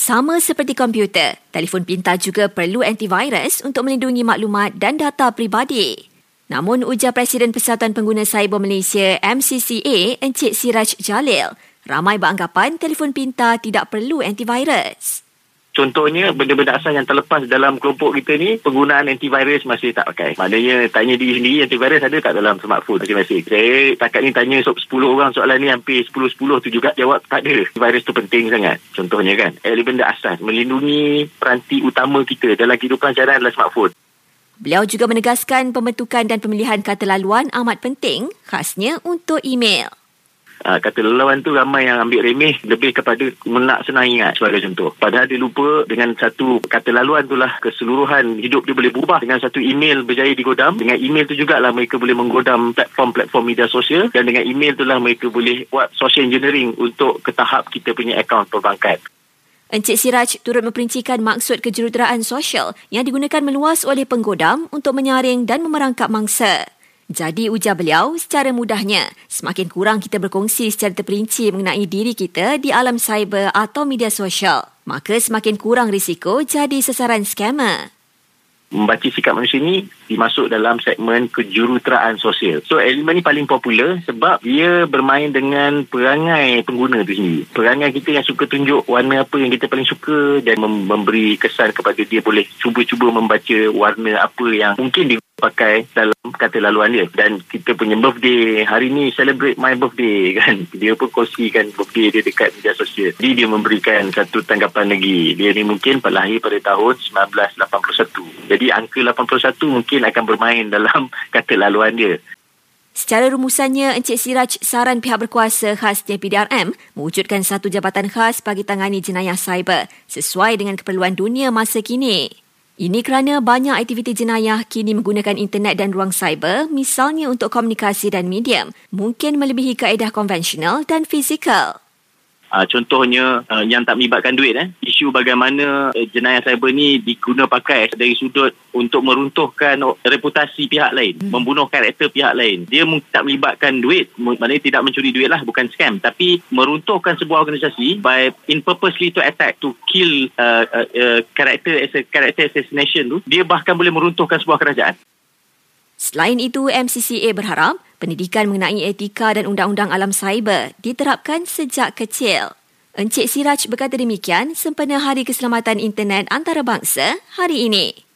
Sama seperti komputer, telefon pintar juga perlu antivirus untuk melindungi maklumat dan data pribadi. Namun ujar Presiden Persatuan Pengguna Cyber Malaysia MCCA Encik Siraj Jalil, ramai beranggapan telefon pintar tidak perlu antivirus. Contohnya benda-benda asas yang terlepas dalam kelompok kita ni penggunaan antivirus masih tak pakai. Maknanya tanya diri sendiri antivirus ada tak dalam smartphone masing-masing. Saya takat ni tanya 10 orang soalan ni hampir 10-10 tu juga jawab tak ada. Antivirus tu penting sangat. Contohnya kan. Elemen asas melindungi peranti utama kita dalam kehidupan seharian adalah smartphone. Beliau juga menegaskan pembentukan dan pemilihan kata laluan amat penting khasnya untuk email. Uh, kata lelawan tu ramai yang ambil remeh lebih kepada menak senang ingat sebagai contoh. Padahal dia lupa dengan satu kata laluan tu lah keseluruhan hidup dia boleh berubah dengan satu email berjaya digodam. Dengan email tu jugalah mereka boleh menggodam platform-platform media sosial dan dengan email tu lah mereka boleh buat social engineering untuk ke tahap kita punya akaun perbankan. Encik Siraj turut memperincikan maksud kejuruteraan sosial yang digunakan meluas oleh penggodam untuk menyaring dan memerangkap mangsa. Jadi ujar beliau, secara mudahnya, semakin kurang kita berkongsi secara terperinci mengenai diri kita di alam cyber atau media sosial, maka semakin kurang risiko jadi sasaran scammer. Membaca sikap manusia ni dimasuk dalam segmen kejuruteraan sosial. So elemen ni paling popular sebab dia bermain dengan perangai pengguna tu sendiri. Perangai kita yang suka tunjuk warna apa yang kita paling suka dan memberi kesan kepada dia boleh cuba-cuba membaca warna apa yang mungkin dipakai dalam kata laluan dia. Dan kita punya birthday hari ni celebrate my birthday kan? Dia pun kongsikan birthday dia dekat media sosial. Jadi dia memberikan satu tanggapan lagi. Dia ni mungkin lahir pada tahun 1981 jadi angka 81 mungkin akan bermain dalam kata laluan dia Secara rumusannya, Encik Siraj saran pihak berkuasa khasnya PDRM mewujudkan satu jabatan khas bagi tangani jenayah cyber sesuai dengan keperluan dunia masa kini. Ini kerana banyak aktiviti jenayah kini menggunakan internet dan ruang cyber, misalnya untuk komunikasi dan medium, mungkin melebihi kaedah konvensional dan fizikal. Uh, contohnya uh, yang tak melibatkan duit eh. Isu bagaimana uh, jenayah cyber ni diguna pakai dari sudut untuk meruntuhkan reputasi pihak lain, hmm. membunuh karakter pihak lain. Dia tak melibatkan duit, maknanya tidak mencuri duit lah, bukan scam. Tapi meruntuhkan sebuah organisasi by in purposely to attack, to kill uh, uh, uh, character as a character assassination tu, dia bahkan boleh meruntuhkan sebuah kerajaan. Selain itu, MCCA berharap pendidikan mengenai etika dan undang-undang alam cyber diterapkan sejak kecil. Encik Siraj berkata demikian sempena Hari Keselamatan Internet Antarabangsa hari ini.